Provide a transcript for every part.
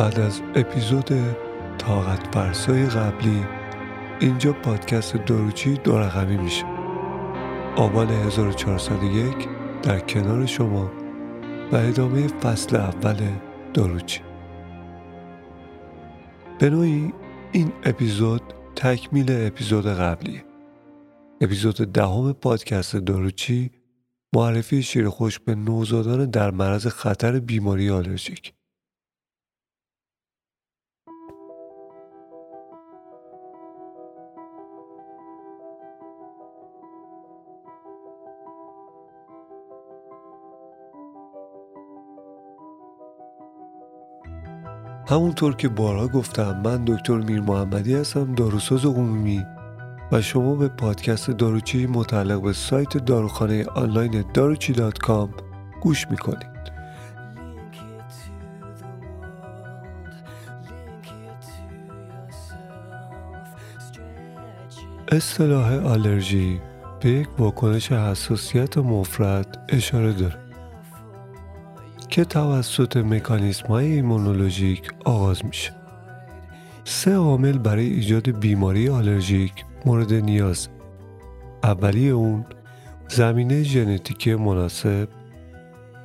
بعد از اپیزود طاقت فرسای قبلی اینجا پادکست داروچی دو رقمی میشه. آبان 1401 در کنار شما و ادامه فصل اول داروچی. به نوعی این اپیزود تکمیل اپیزود قبلی. اپیزود دهم پادکست داروچی معرفی شیر خوش به نوزادان در معرض خطر بیماری آلرژیک. همونطور که بارها گفتم من دکتر میر محمدی هستم داروساز عمومی. و شما به پادکست داروچی متعلق به سایت داروخانه آنلاین داروچی دات کام گوش می‌کنید. اصطلاح آلرژی به یک واکنش حساسیت مفرد اشاره داره. که توسط مکانیسم های ایمونولوژیک آغاز میشه. سه عامل برای ایجاد بیماری آلرژیک مورد نیاز. اولی اون زمینه ژنتیکی مناسب،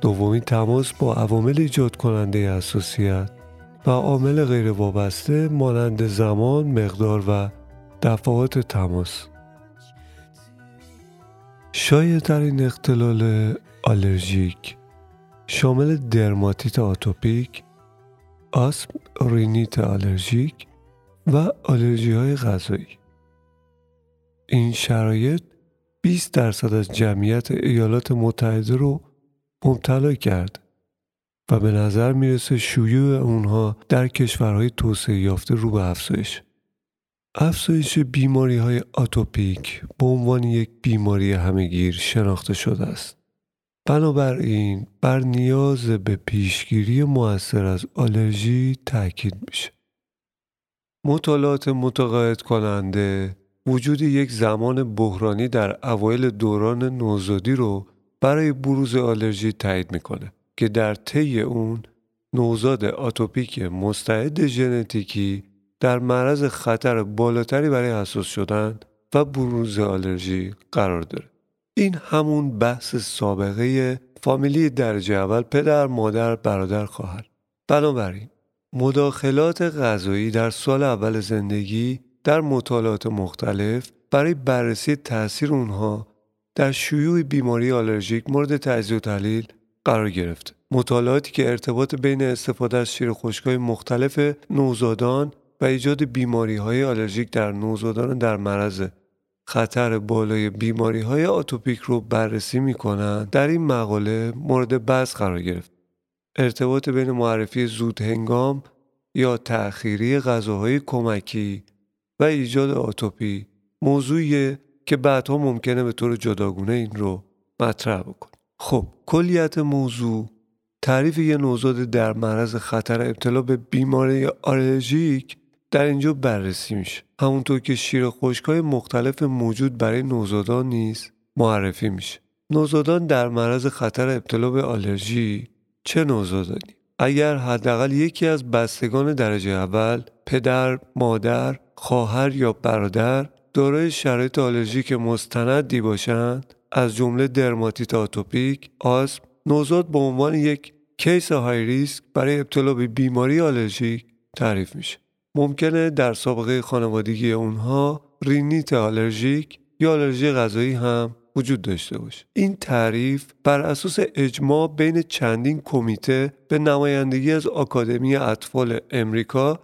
دومی تماس با عوامل ایجاد کننده حساسیت و عامل غیر وابسته مانند زمان، مقدار و دفعات تماس. شاید در این اختلال آلرژیک شامل درماتیت آتوپیک، آسم رینیت آلرژیک و آلرژی های غذایی. این شرایط 20 درصد از جمعیت ایالات متحده رو مبتلا کرد و به نظر می‌رسه شیوع اونها در کشورهای توسعه یافته رو به افزایش. افزایش بیماری های آتوپیک به عنوان یک بیماری همهگیر شناخته شده است. بنابراین بر نیاز به پیشگیری موثر از آلرژی تاکید میشه. مطالعات متقاعد کننده وجود یک زمان بحرانی در اوایل دوران نوزادی رو برای بروز آلرژی تایید می‌کنه که در طی اون نوزاد آتوپیک مستعد ژنتیکی در معرض خطر بالاتری برای حساس شدن و بروز آلرژی قرار داره. این همون بحث سابقه فامیلی درجه اول پدر، مادر، برادر، خواهر. بنابراین مداخلات غذایی در سال اول زندگی در مطالعات مختلف برای بررسی تاثیر اونها در شیوع بیماری آلرژیک مورد تجزیه و تحلیل قرار گرفت. مطالعاتی که ارتباط بین استفاده از شیر خشکای مختلف نوزادان و ایجاد بیماری های آلرژیک در نوزادان در معرض خطر بالای بیماری های آتوپیک رو بررسی می کنند در این مقاله مورد بحث قرار گرفت. ارتباط بین معرفی زود هنگام یا تأخیری غذاهای کمکی و ایجاد آتوپی موضوعیه که بعدها ممکنه به طور جداگونه این رو مطرح بکن. خب کلیت موضوع تعریف یه نوزاد در معرض خطر ابتلا به بیماری آلرژیک در اینجا بررسی میشه. همونطور که شیر خشکای مختلف موجود برای نوزادان نیز معرفی میشه. نوزادان در معرض خطر ابتلا به آلرژی چه نوزادانی؟ اگر حداقل یکی از بستگان درجه اول پدر مادر خواهر یا برادر دارای شرایط آلرژیک مستندی باشند از جمله درماتیت آتوپیک آسم نوزاد به عنوان یک case high risk برای ابتلا به بیماری آلرژیک تعریف میشه. ممکنه در سابقه خانوادگی اونها رینیت آلرژیک یا آلرژی غذایی هم وجود داشته باشه. این تعریف بر اساس اجماع بین چندین کمیته به نمایندگی از آکادمی اطفال امریکا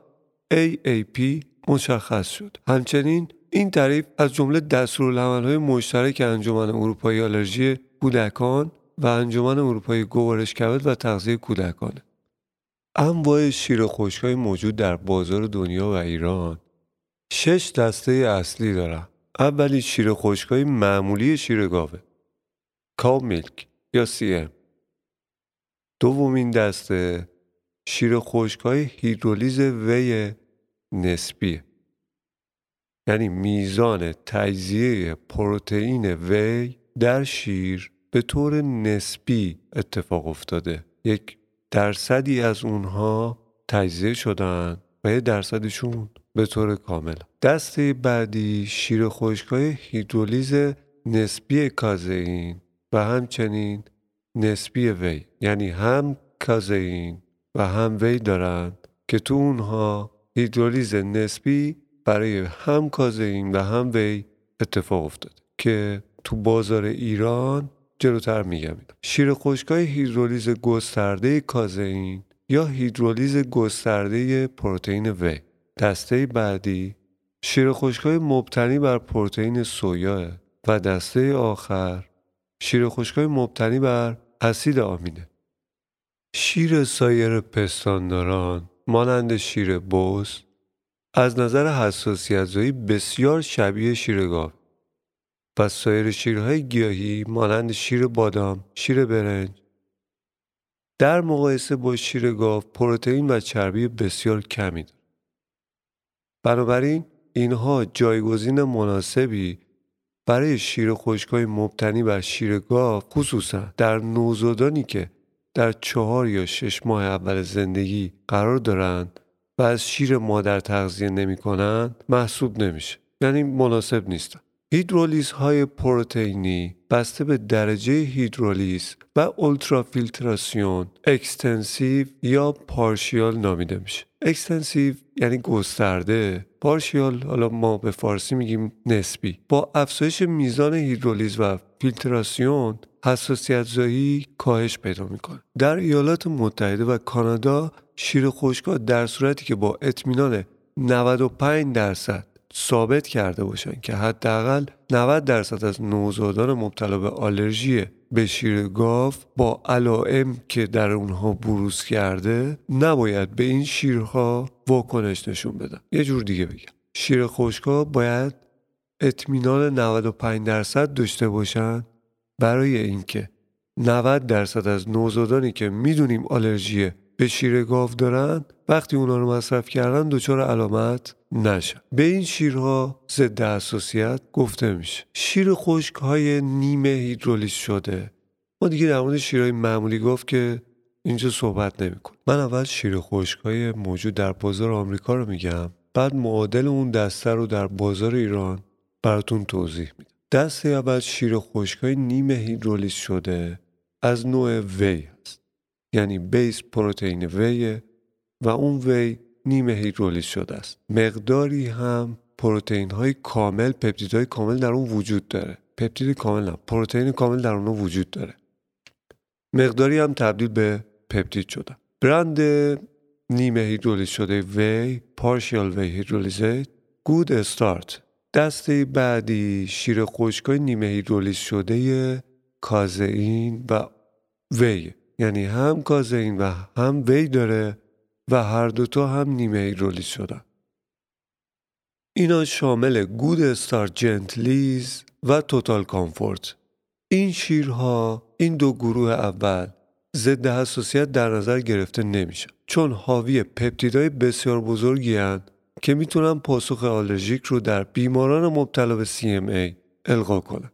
AAP مشخص شد. همچنین این تعریف از جمله دستورالعملهای مشترک انجمن اروپایی آلرژی کودکان و انجمن اروپایی گوارش کبد و تغذیه کودکانه. انواع شیر خشکای موجود در بازار دنیا و ایران. شش دسته اصلی دارن. اولی شیر خشکای معمولی شیر گاوه. کاو میلک یا سی ام. دومین دسته شیر خشکای هیدرولیز وی نسبی. یعنی میزان تجزیه پروتئین وی در شیر به طور نسبی اتفاق افتاده. یک درصدی از اونها تجزیه شدن و یه درصدشون به طور کامل. دسته بعدی شیر خشکای هیدرولیز نسبی کازئین و همچنین نسبی وی. یعنی هم کازئین و هم وی دارند که تو اونها هیدرولیز نسبی برای هم کازئین و هم وی اتفاق افتاده که تو بازار ایران جلوتر میگم شیر خشکای هیدرولیز گسترده کازئین یا هیدرولیز گسترده پروتئین و دسته بعدی شیر خشکای مبتنی بر پروتئین سویا و دسته آخر شیر خشکای مبتنی بر اسید آمینه. شیر سایر پستانداران مانند شیر بوس از نظر حساسیت زایی بسیار شبیه شیر گاو. و سایر شیرهای گیاهی مانند شیر بادام، شیر برنج در مقایسه با شیر گاو پروتئین و چربی بسیار کمی دارد. بنابراین اینها جایگزین مناسبی برای شیر خشکای مبتنی بر شیر گاو خصوصا در نوزادانی که در چهار یا شش ماه اول زندگی قرار دارند و از شیر مادر تغذیه نمی کنند محسوب نمیشه یعنی مناسب نیستند هیدرولیز های پروتئینی بسته به درجه هیدرولیز و اولترافیلتراسیون extensive یا partial نامیده میشه. extensive یعنی گسترده partial حالا ما به فارسی میگیم نسبی. با افزایش میزان هیدرولیز و فیلتراسیون حساسیت زایی کاهش پیدا می‌کنه. در ایالات متحده و کانادا شیر خشکا در صورتی که با اطمینان 95 درصد ثابت کرده باشن که حداقل 90 درصد از نوزادان مبتلا به آلرژی به شیر گاو با علائم که در اونها بروز کرده نباید به این شیرها واکنش نشون بدن. یه جور دیگه بگم. شیر خشکا باید اطمینان 95 درصد داشته باشن برای اینکه 90 درصد از نوزادانی که می‌دونیم آلرژی به شیر گاو دارن وقتی اونا رو مصرف کردن دچار علامت نشن به این شیرها ضد حساسیت گفته میشه. شیر خشک های نیمه هیدرولیز شده. ما دیگه در مورد شیرهای معمولی گفت که اینجا صحبت نمیکن من اول شیر خشک های موجود در بازار آمریکا رو میگم. بعد معادل اون دسته رو در بازار ایران براتون توضیح میدم. دسته اول شیر خشک های نیمه هیدرولیز شده. از نوع وی. یعنی بیس پروتئین وی و اون وی نیمه هیدرولیز شده است. مقداری هم پروتئین های کامل پپتید های کامل در اون وجود داره. پپتید کامل نه پروتئین کامل در اون وجود داره. مقداری هم تبدیل به پپتید شده. برند نیمه هیدرولیز شده وی پارشیال وی هیدرولیزیت گود استارت. دسته بعدی شیر خشکای نیمه هیدرولیز شده کازئین و وی. یعنی هم کازئین و هم وی داره و هر دوتا هم نیمه هیدرولیز شدن. اینا شامل گود استار جنتلیز و توتال کامفورت. این شیرها این دو گروه اول ضد حساسیت در نظر گرفته نمیشه. چون حاوی پپتیدهای بسیار بزرگی هن که می‌تونن پاسخ آلرژیک رو در بیماران مبتلا به CMA القا کنن.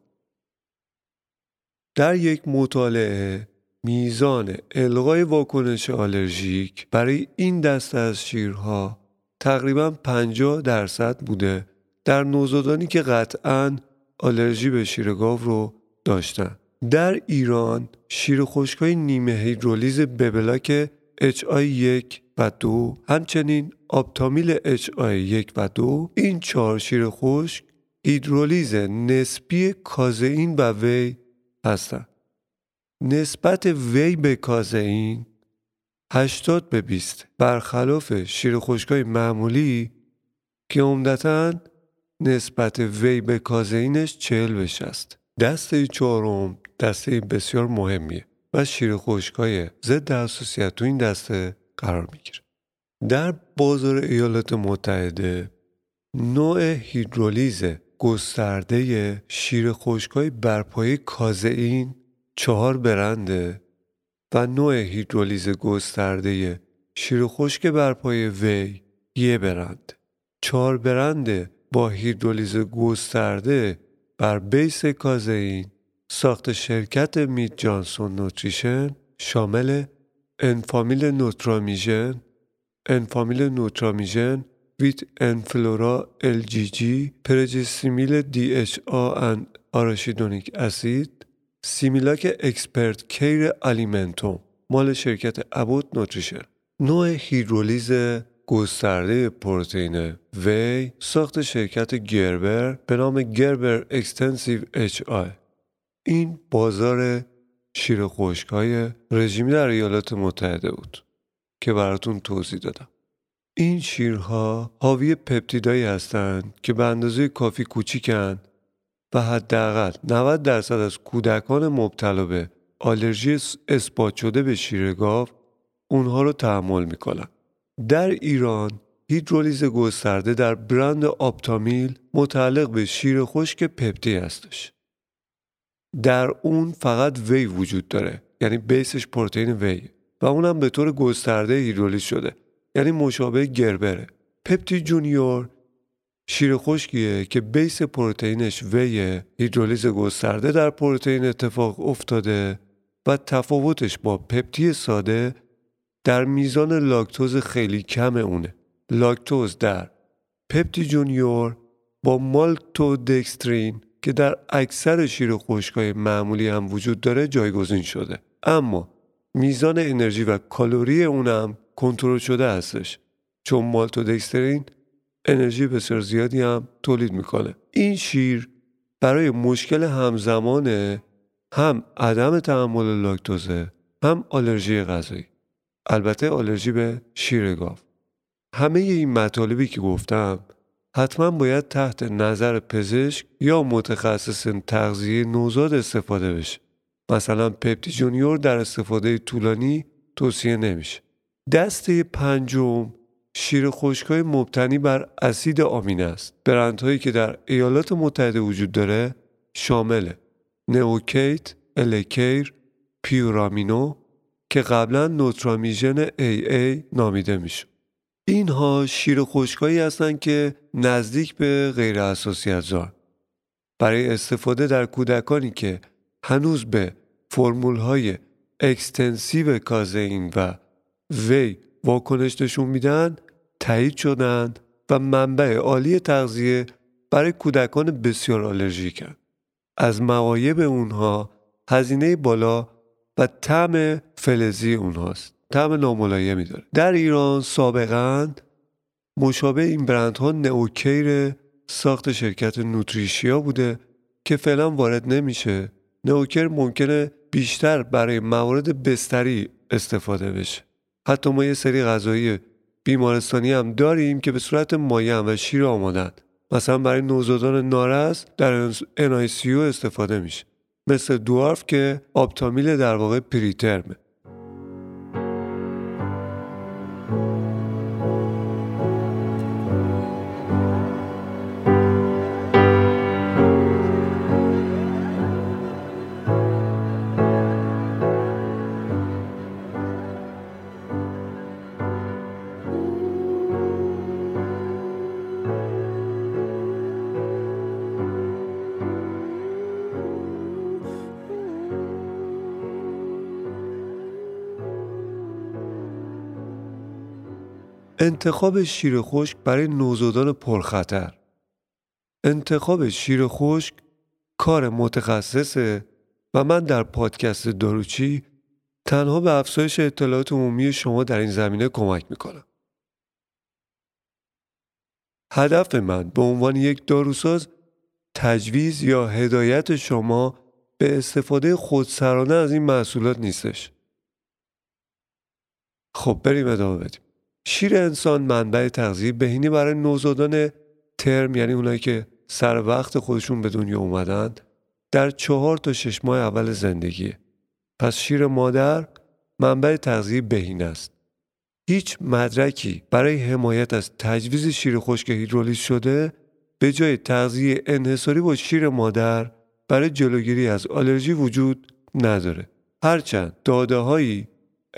در یک مطالعه میزان القای واکنش آلرژیک برای این دسته از شیرها تقریبا 50 درصد بوده. در نوزادانی که قطعا آلرژی به شیر گاو رو داشتن. در ایران شیر خشکای نیمه هیدرولیز ببلاک HI1 و 2 همچنین آپتامیل HI1 و 2 این چهار شیر خشک هیدرولیز نسبی کازئین و وی هستند نسبت وی به کازئین 80 به 20 برخلاف شیر خشکای معمولی که عمدتا نسبت وی به کازئینش 40 به 60 دسته چهارم دسته بسیار مهمیه و شیر خشکای ضد حساسیت تو این دسته قرار می‌گیره. در بازار ایالات متحده نوع هیدرولیز گسترده شیر خشکای برپای کازئین چهار برنده و نوع هیدرولیز گسترده شیر خشک بر پای وی یه برند. چهار برنده با هیدرولیز گسترده بر بیس کازئین ساخت شرکت میت جانسون نوتریشن شامل Enfamil Nutramigen Enfamil Nutramigen with Enflora LGG Pregestimil DHA and arachidonic acid Similac Expert Care Alimentum مال شرکت Abbott Nutrition نوع هیدرولیز گسترده پروتئین whey ساخت شرکت Gerber به نام Gerber Extensive HA. این بازار شیر خشکای رژیمی در ایالات متحده بود که براتون توضیح دادم. این شیرها حاوی پپتیدایی هستند که به اندازه کافی کوچیکن و حداقل 90 درصد از کودکان مبتلا به آلرژی اثبات شده به شیر گاو اونها رو تحمل می‌کنن. در ایران هیدرولیز گسترده در برند آپتامیل متعلق به شیر خشک پپتی هستش. در اون فقط whey وجود داره یعنی base ش پروتئین whey و اونم به طور گسترده هیدرولیز شده یعنی مشابه Gerber ه Pepti Junior شیر خشکیه که base پروتئینش whey هیدرولیز گسترده در پروتئین اتفاق افتاده و تفاوتش با Pepti ساده در میزان لاکتوز خیلی کم اونه. لاکتوز در Pepti Junior با مالتو دکسترین که در اکثر شیر خشکای معمولی هم وجود داره جایگزین شده. اما میزان انرژی و کالری اونم کنترل شده هستش. چون مالتودکسترین انرژی بسیار زیادی هم تولید می‌کنه. این شیر برای مشکل همزمان هم عدم تحمل لاکتوزه هم آلرژی غذایی. البته آلرژی به شیر گاو. همه این مطالبی که گفتم حتما باید تحت نظر پزشک یا متخصص تغذیه نوزاد استفاده بشه. مثلا پپتی جونیور در استفاده طولانی توصیه نمیشه. دسته پنجم شیر خشکای مبتنی بر اسید آمینه است. برندهایی که در ایالات متحده وجود داره شامل نئوکیت، الکیر، پیورامینو که قبلا Nutramigen AA نامیده میشه. اینها شیر خشکایی هستند که نزدیک به غیر حساسیت زا برای استفاده در کودکانی که هنوز به فرمول های extensive کازئین و whey واکنش نشون میدن تایید شدند و منبع عالی تغذیه برای کودکان بسیار آلرژیکن. از معایب اونها هزینه بالا و طعم فلزی اونهاست. طعم ناملایمی داره. در ایران سابقا مشابه این برندها نئوکیر ساخت شرکت نوتریشیا بوده که فعلا وارد نمیشه. نئوکر ممکنه بیشتر برای موارد بستری استفاده بشه. حتی ما یه سری غذایی بیمارستانی هم داریم که به صورت مایع و شیر آمادن مثلا برای نوزادان نارس در NICU استفاده میشه. مثل دوارف که آبتامیل در واقع پریترمه. انتخاب شیر خشک برای نوزادان پرخطر انتخاب شیر خشک کار متخصصه و من در پادکست داروچی تنها به افزایش اطلاعات عمومی شما در این زمینه کمک می‌کنم. هدف من به عنوان یک داروساز تجویز یا هدایت شما به استفاده خودسرانه از این محصولات نیستش. خب بریم ادامه بدیم. شیر انسان منبع تغذیه بهینی برای نوزادان ترم یعنی اونایی که سر وقت خودشون به دنیا اومدند در چهار تا شش ماه اول زندگیه. پس شیر مادر منبع تغذیه بهینه است. هیچ مدرکی برای حمایت از تجویز شیر خشک هیدرولیز شده به جای تغذیه انحصاری با شیر مادر برای جلوگیری از آلرژی وجود نداره. هرچند داده هایی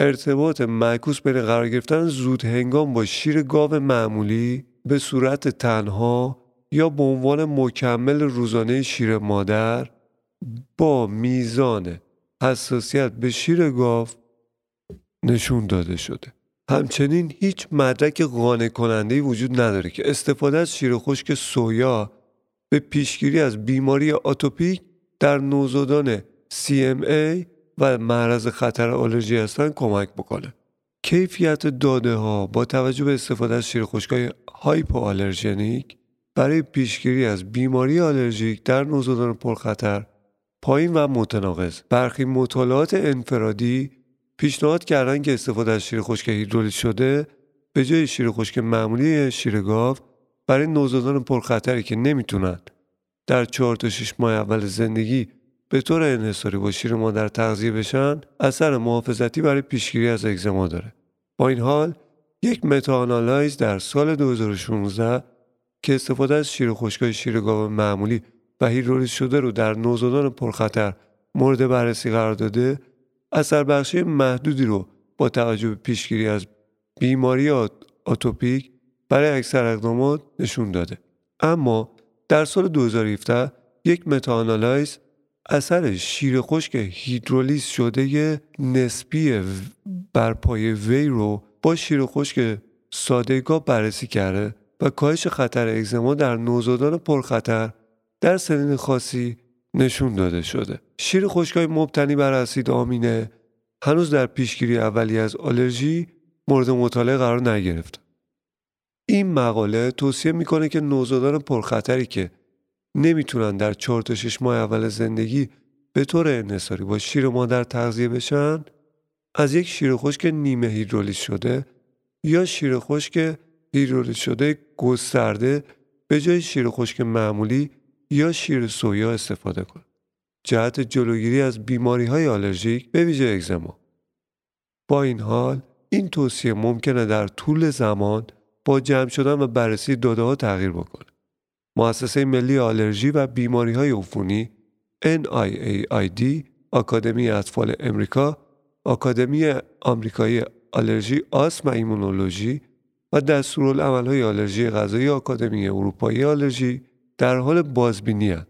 ارتباط معکوس بین قرار گرفتن زود هنگام با شیر گاو معمولی به صورت تنها یا به عنوان مکمل روزانه شیر مادر با میزان حساسیت به شیر گاو نشون داده شده. همچنین هیچ مدرک قانع کننده وجود نداره که استفاده از شیر خشک سویا به پیشگیری از بیماری آتوپیک در نوزادان CMA و معرض خطر آلرژی هستند کمک بکنه. کیفیت داده ها با توجه به استفاده از شیر خشکای آلرژنیک برای پیشگیری از بیماری آلرژیک در نوزادان پرخطر پایین و متناقض برخی مطالعات انفرادی پیشنهاد کردن که استفاده از شیر خشک هیدرولیز شده به جای شیر خشک معمولی شیر گاو برای نوزادان پرخطری که نمی‌تونن در چهار تا 6 ماه اول زندگی به طور انحصاری با شیر مادر تغذیه بشن اثر محافظتی برای پیشگیری از اگزما داره. با این حال یک متا در سال 2016 که استفاده از شیر خشکای شیر گاو معمولی و هیدرولیز شده رو در نوزادان پرخطر مورد بررسی قرار داده اثر بخشی محدودی رو با توجه به پیشگیری از بیماری آتوپیک برای اکثر اقدامات نشون داده. اما در سال 2017 یک متاانالایز اثر شیر خشک هیدرولیز شده نسبی بر پای وی رو با شیر خشک سادگاه بررسی کرده و کاهش خطر اگزما در نوزادان پرخطر در سنین خاصی نشون داده شده. شیر خشکای مبتنی بر اسید آمینه هنوز در پیشگیری اولی از آلرژی مورد مطالعه قرار نگرفت. این مقاله توصیه می‌کنه که نوزادان پرخطری که نمی‌تونن در 4 تا 6 ماه اول زندگی به طور انحصاری با شیر مادر تغذیه بشن از یک شیر خشک نیمه هیدرولیز شده یا شیر خشک هیدرولیز شده گسترده به جای شیر خشک معمولی یا شیر سویا استفاده کن. جهت جلوگیری از بیماری های آلرژیک به ویژه اگزما. با این حال این توصیه ممکنه در طول زمان با جمع شدن و بررسی داده ها تغییر بکنه. مؤسسه ملی آلرژی و بیماری های عفونی NIAID آکادمی اطفال امریکا آکادمی آمریکایی آلرژی آسم و ایمونولوژی و های آلرژی غذایی آکادمی اروپایی آلرژی در حال بازبینی هست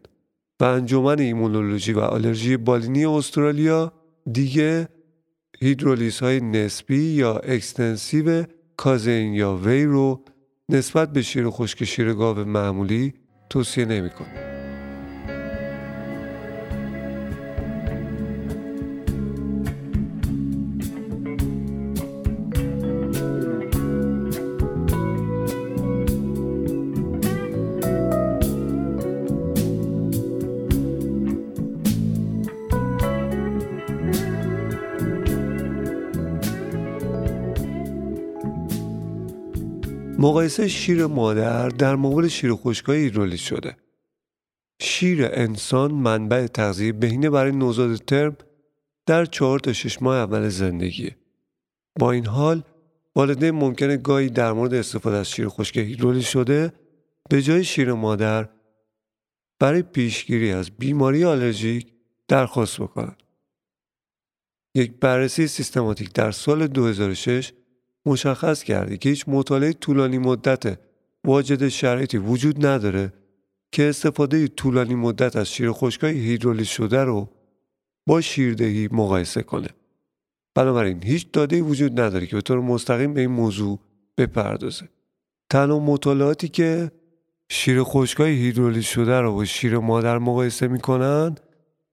و انجمن ایمونولوژی و آلرژی بالینی استرالیا دیگه هیدرولیز های نسبی یا extensive کازئین یا whey رو نسبت به شیر خشک شیر گاو معمولی توصیه نمی‌کنه. مقایسه شیر مادر در مقابل شیر خشکای هیدرولیز شده. شیر انسان منبع تغذیه بهینه برای نوزاد ترم در چهار تا شش ماه اول زندگی. با این حال والدین ممکنه گاهی در مورد استفاده از شیر خشک هیدرولیز شده به جای شیر مادر برای پیشگیری از بیماری آلرژیک درخواست بکنند. یک بررسی سیستماتیک در سال 2006 مشخص کردی که هیچ مطالعه طولانی مدت واجد شرایطی وجود نداره که استفاده طولانی مدت از شیر خشکای هیدرولیز شده رو با شیردهی مقایسه کنه. بنابراین هیچ داده وجود نداره که به طور مستقیم به این موضوع بپردازه. تنها مطالعاتی که شیر خشکای هیدرولیز شده رو با شیر مادر مقایسه می‌کنن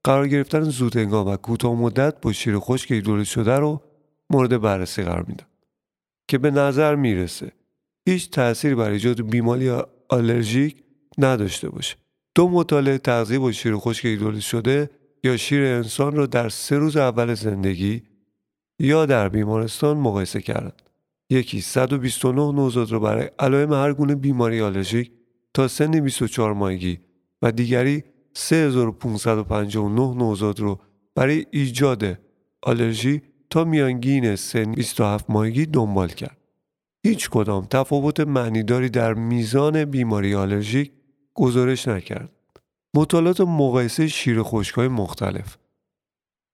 قرار گرفتن زود و کوتاه مدت با شیر خشک هیدرولیز شده رو مورد بررسی قرار میدن. که به نظر می‌رسه هیچ تأثیری بر ایجاد بیماری آلرژیک نداشته باشه. دو مطالعه تغذیه با شیر خشک هیدرولیز شده یا شیر انسان را در سه روز اول زندگی یا در بیمارستان مقایسه کردند. یکی 129 نوزاد را برای علائم هر گونه بیماری آلرژیک تا سن 24 ماهگی و دیگری 3559 نوزاد رو برای ایجاد آلرژی میانگین سن 27 ماهگی دنبال کرد. هیچ کدام تفاوت معنیداری در میزان بیماری آلرژیک گزارش نکرد. مطالعات مقایسه شیر های مختلف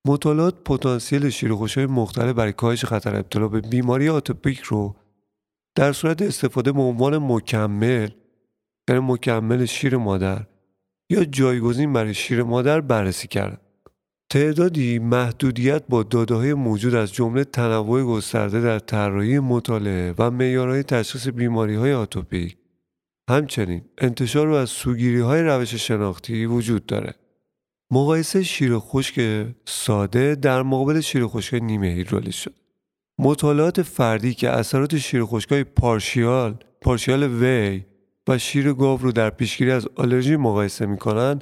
مطالعات پتانسیل شیر های مختلف برای کاهش خطر ابتلا به بیماری آتوپیک رو در صورت استفاده به عنوان مکمل یعنی مکمل شیر مادر یا جایگزین برای شیر مادر بررسی کرد. تعدادی محدودیت با داده های موجود از جمله تنوع گسترده در طراحی مطالعه و معیارهای تشخیص بیماری های آتوپیک. همچنین انتشار و از سوگیری های روش شناختی وجود داره. مقایسه شیر خشک ساده در مقابل شیر خشک نیمه هیدرولیز شد. مطالعات فردی که اثرات شیر های پارشیال پارشیال وی و شیر گاو رو در پیشگیری از آلرژی مقایسه می‌کنن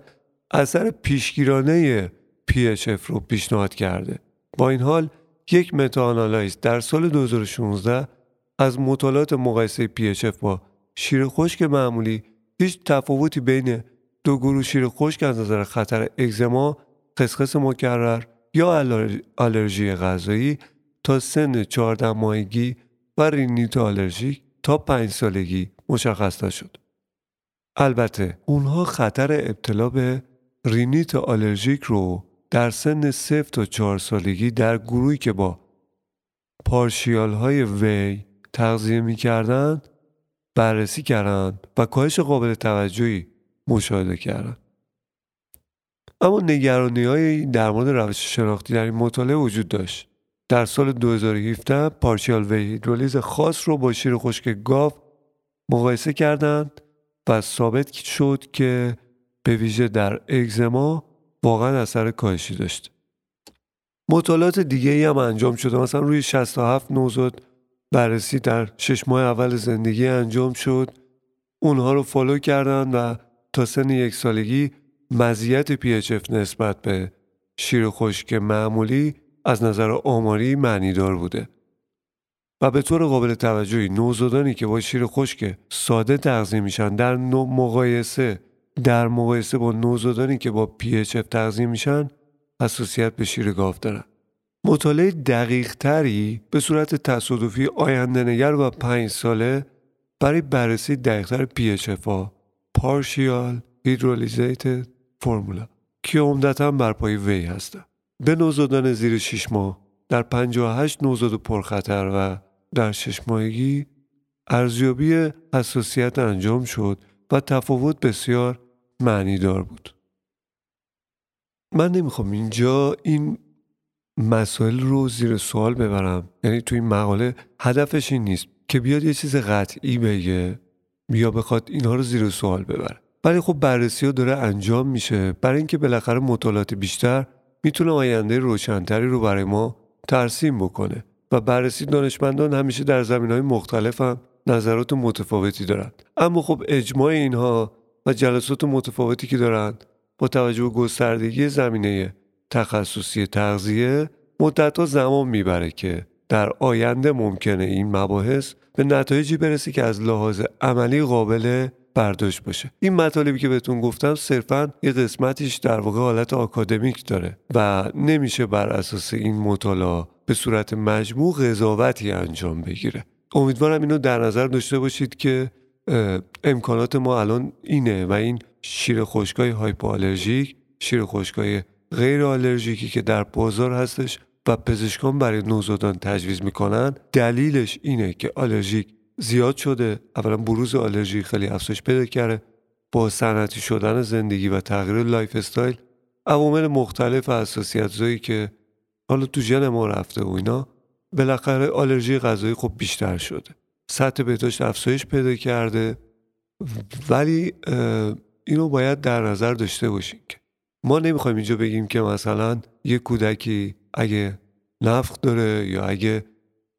اثر پیشگیرانه PHF رو پیشنهاد کرده با این حال یک متاانالایز در سال 2016 از مطالعات مقایسه PHF با شیر خشک معمولی هیچ تفاوتی بین دو گروه شیر خشک از نظر خطر اگزما، خسخس مکرر یا آلرژی غذایی تا سن 14 ماهگی و رینیت آلرژیک تا 5 سالگی مشخص نشد. البته اونها خطر ابتلا به رینیت آلرژیک رو در سن 0 تا 4 سالگی در گروهی که با پارشیال های وی تغذیه می کردن بررسی کردند و کاهش قابل توجهی مشاهده کردند. اما نگرانی های در مورد روش شناختی در این مطالعه وجود داشت. در سال 2017 پارشیال وی هیدرولیز خاص رو با شیر خشک گاو مقایسه کردند و ثابت شد که به ویژه در اگزما واقعا اثر کاهشی داشت. مطالعات دیگه هم انجام شده مثلا روی 67 نوزاد بررسی در شش ماه اول زندگی انجام شد اونها رو فالو کردن و تا سن یک سالگی مزیت PHF نسبت به شیر خشک معمولی از نظر آماری معنیدار بوده و به طور قابل توجهی نوزادانی که با شیر خشک ساده تغذیه میشن در مقایسه در مقایسه با نوزادانی که با PHF تغذیه میشن حساسیت به شیر گاو دارن مطالعه دقیق تری به صورت تصادفی آینده نگر و پنج ساله برای بررسی دقیقتر PHF ها Partial Hydrolyzated Formula که عمدتا بر پای وی هستند. به نوزادان زیر 6 ماه در 58 نوزاد پرخطر و در شش ماهگی ارزیابی حساسیت انجام شد و تفاوت بسیار معنیدار بود. من نمی‌خوام اینجا این مسائل رو زیر سوال ببرم. یعنی توی این مقاله هدفش این نیست که بیاد یه چیز قطعی بگه یا بخواد اینها رو زیر سوال ببره. ولی خب بررسی ها داره انجام میشه. برای اینکه بالاخره مطالعات بیشتر می‌تونه آینده روشنتری رو برای ما ترسیم بکنه. و بررسی دانشمندان همیشه در زمین های مختلف هم نظرات متفاوتی دارند. اما خب اجماع اینها و جلسات متفاوتی که دارند با توجه به گستردگی زمینه تخصصی تغذیه مدتها زمان می‌بره که در آینده ممکنه این مباحث به نتایجی برسه که از لحاظ عملی قابل برداشت باشه. این مطالبی که بهتون گفتم صرفا یه قسمتیش در واقع حالت آکادمیک داره و نمیشه بر اساس این مطالعه به صورت مجموع قضاوتی انجام بگیره. امیدوارم اینو در نظر داشته باشید که امکانات ما الان اینه و این شیر خشکای hypoallergic شیر خشکای غیر آلرژیکی که در بازار هستش و پزشکان برای نوزادان تجویز می‌کنن دلیلش اینه که آلرژیک زیاد شده. اولا بروز آلرژی خیلی افزایش پیدا کرده با صنعتی شدن زندگی و تغییر lifestyle. عوامل مختلف حساسیت زایی که حالا تو ژن ما رفته و اینا بالاخره آلرژی غذایی خب بیشتر شده. سطح بهداشت افزایش پیدا کرده ولی اینو باید در نظر داشته باشیم که ما نمی‌خوایم اینجا بگیم که مثلا یه کودکی اگه نفخ داره یا اگه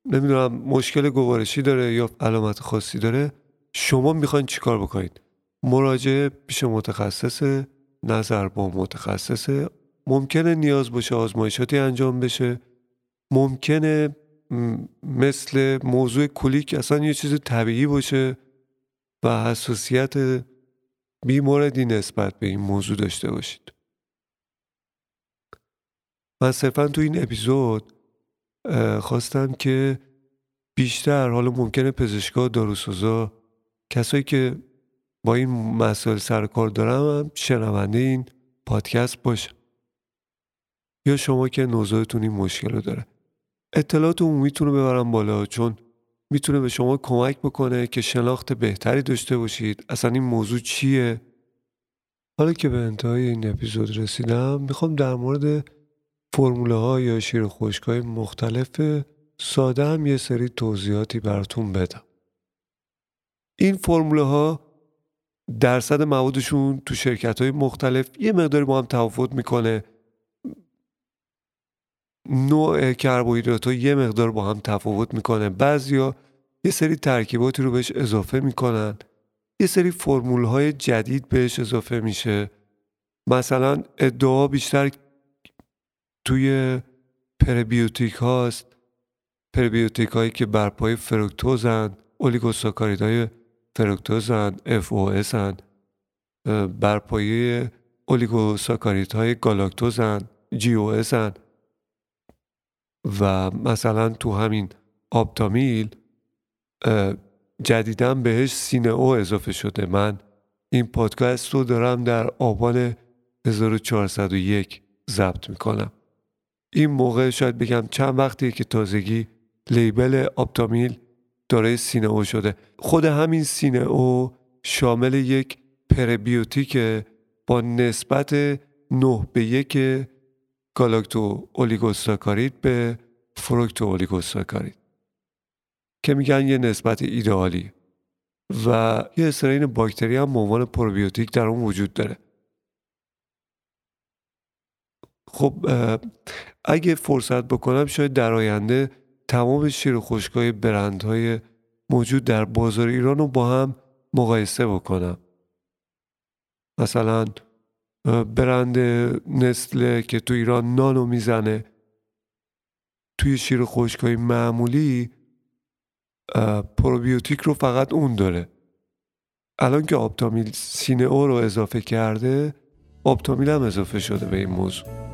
نمی‌دونم مشکل گوارشی داره یا علامت خاصی داره شما می‌خواین چیکار بکنید؟ مراجعه پیش متخصص نظر با متخصصه ممکنه نیاز باشه آزمایشاتی انجام بشه ممکنه مثل موضوع کلیک اصلا یه چیز طبیعی باشه و حساسیت بیموردی نسبت به این موضوع داشته باشید. من صرفا تو این اپیزود خواستم که بیشتر حالا ممکنه پزشکا داروسازا کسایی که با این مسائل سر کار دارم هم شنونده این پادکست باشه یا شما که نوزادتون این مشکل رو داره. اطلاعات عمومیتون رو ببرم بالا چون می‌تونه به شما کمک بکنه که شناخت بهتری داشته باشید. اصلا این موضوع چیه؟ حالا که به انتهای این اپیزود رسیدم می‌خوام در مورد فرموله ها یا شیر خشک های مختلف ساده هم یه سری توضیحاتی براتون بدم. این فرموله ها درصد موادشون تو شرکت های مختلف یه مقداری با هم تفاوت می‌کنه. نوع کربوهیدرات یه مقدار با هم تفاوت می‌کنه. بعضیا یه سری ترکیباتی رو بهش اضافه می‌کنن. یه سری فرمول های جدید بهش اضافه میشه. مثلا ادعا بیشتر توی پربیوتیک هاست. پربیوتیک هایی که بر پای فروکتوزن اولیگوساکارید های فروکتوزن اف او اسن بر پایه اولیگوساکاریت های گالاکتوزن او اسن و مثلا تو همین آپتامیل جدیدن بهش سینه او اضافه شده. من این پادکست رو دارم در آبان 1401 ضبط می‌کنم. این موقع شاید بگم چند وقتی که تازگی لیبل آپتامیل دارای سینه او شده. خود همین سینه او شامل یک پربیوتیک با نسبت 9 به یک گالاکتو اولیگوساکارید به فروکتو اولیگوساکارید که میگن یه نسبت ایدئالی و یه استرین باکتری هم عنوان پروبیوتیک در اون وجود داره. خب اگه فرصت بکنم شاید در آینده تمام شیر خشکای برندهای موجود در بازار ایران رو با هم مقایسه بکنم. مثلا برند نسله که تو ایران نانو می‌زنه. توی شیر خشکای معمولی پروبیوتیک رو فقط اون داره. الان که آپتامیل سینه او رو اضافه کرده آپتامیل هم اضافه شده به این موضوع.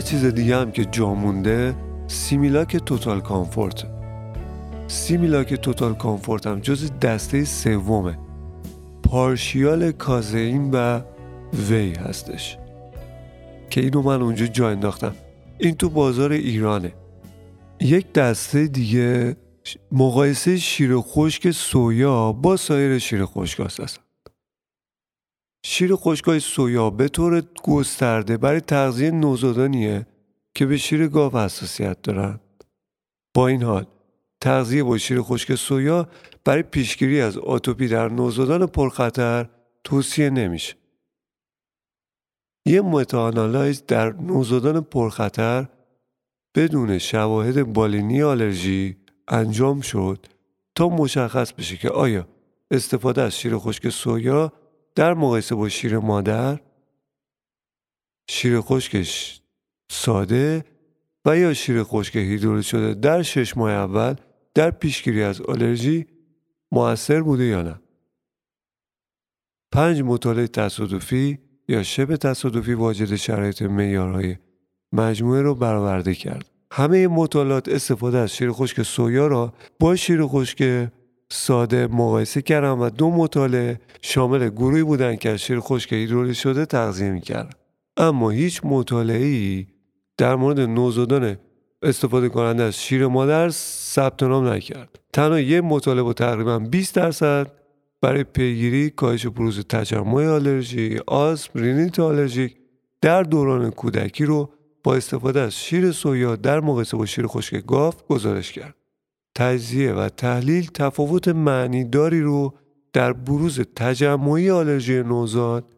یه چیز دیگه هم که جا مونده Similac Total Comfort. Similac Total Comfort هم جز دسته سومه. partial کازئین و whey هستش. که اینو من اونجا جا انداختم. این تو بازار ایرانه. یک دسته دیگه مقایسه شیر خشک سویا با سایر شیر خشک هست شیر خشکای سویا به طور گسترده برای تغذیه نوزادانیه که به شیر گاو حساسیت دارن. با این حال تغذیه با شیر خشک سویا برای پیشگیری از آتوپی در نوزادان پرخطر توصیه نمیشه. یه متاانالایز در نوزادان پرخطر بدون شواهد بالینی آلرژی انجام شد تا مشخص بشه که آیا استفاده از شیر خشک سویا در مقایسه با شیر مادر شیر خشکش ساده و یا شیر خشک هیدرولیز شده در شش ماه اول در پیشگیری از آلرژی موثر بوده یا نه؟ پنج مطالعه تصادفی یا شبه تصادفی واجد شرایط معیارهای مجموعه رو برآورده کرد. همه مطالعات استفاده از شیر خشک سویا را با شیر خشک ساده مقایسه کردم و دو مطالعه شامل گروهی بودند که از شیر خشک هیدرولیز شده تغذیه می‌کردن اما هیچ مطالعه در مورد نوزادان استفاده کننده از شیر مادر ثبت نام نکرد. تنها یک مطالعه با تقریبا 20 درصد برای پیگیری کاهش بروز تجمع آلرژی آسم رینیت آلرژیک در دوران کودکی رو با استفاده از شیر سویا در مقایسه با شیر خشک گاو گزارش کرد. تجزیه و تحلیل تفاوت معنیداری رو در بروز تجمعی آلرژی نوزاد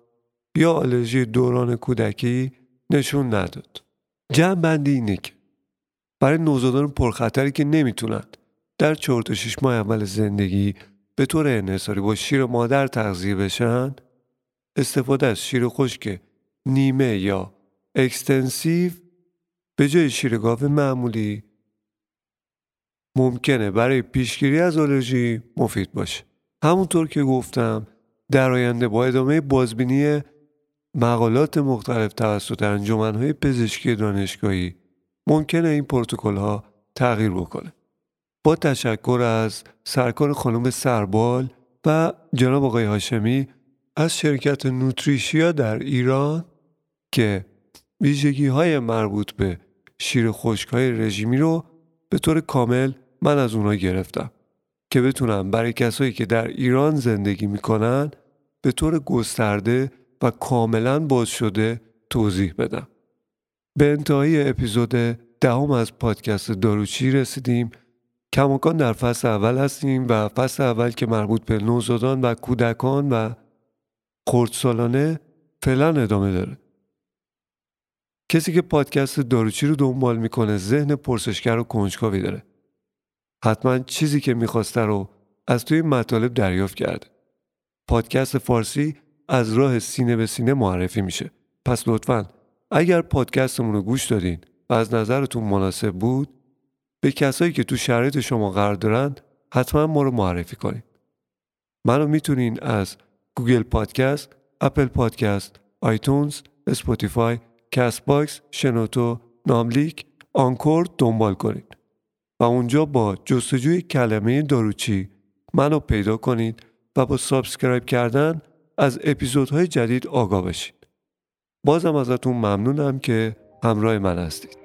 یا آلرژی دوران کودکی نشون نداد. جمع بندی اینه که برای نوزادان پرخطری که نمی‌تونن در چهار تا شیش ماه اول زندگی به طور انحصاری با شیر مادر تغذیه بشن استفاده از شیر خشک نیمه یا extensive به جای شیر گاو معمولی ممکنه برای پیشگیری از آلرژی مفید باشه. همونطور که گفتم در آینده با ادامه بازبینی مقالات مختلف توسط انجمنهای پزشکی دانشگاهی ممکنه این پروتکل ها تغییر بکنه. با تشکر از سرکار خانم سربال و جناب آقای هاشمی از شرکت نوتریشیا در ایران که ویژگی های مربوط به شیر خشک های رژیمی رو به طور کامل من از اونها گرفتم که بتونم برای کسایی که در ایران زندگی می‌کنن به طور گسترده و کاملا باز شده توضیح بدم. به انتهای اپیزود دهم از پادکست داروچی رسیدیم. کماکان در فصل اول هستیم و فصل اول که مربوط به نوزادان و کودکان و خردسالانه فعلا ادامه داره. کسی که پادکست داروچی رو دنبال می‌کنه ذهن پرسشگر و کنجکاوی داره. حتما چیزی که می‌خواسته رو از توی مطالب دریافت کرده پادکست فارسی از راه سینه به سینه معرفی میشه. پس لطفا اگر پادکستمون رو گوش دادین و از نظرتون مناسب بود به کسایی که تو شرایط شما قرار دارن حتما ما رو معرفی کنید. منو می‌تونین از گوگل پادکست، اپل پادکست، آیتونز، اسپاتیفای، کست باکس، شنوتو، ناملیک، آنکور دنبال کنید. و اونجا با جستجوی کلمه داروچی منو پیدا کنید و با subscribe کردن از اپیزودهای جدید آگاه بشید. بازم ازتون ممنونم که همراه من هستید.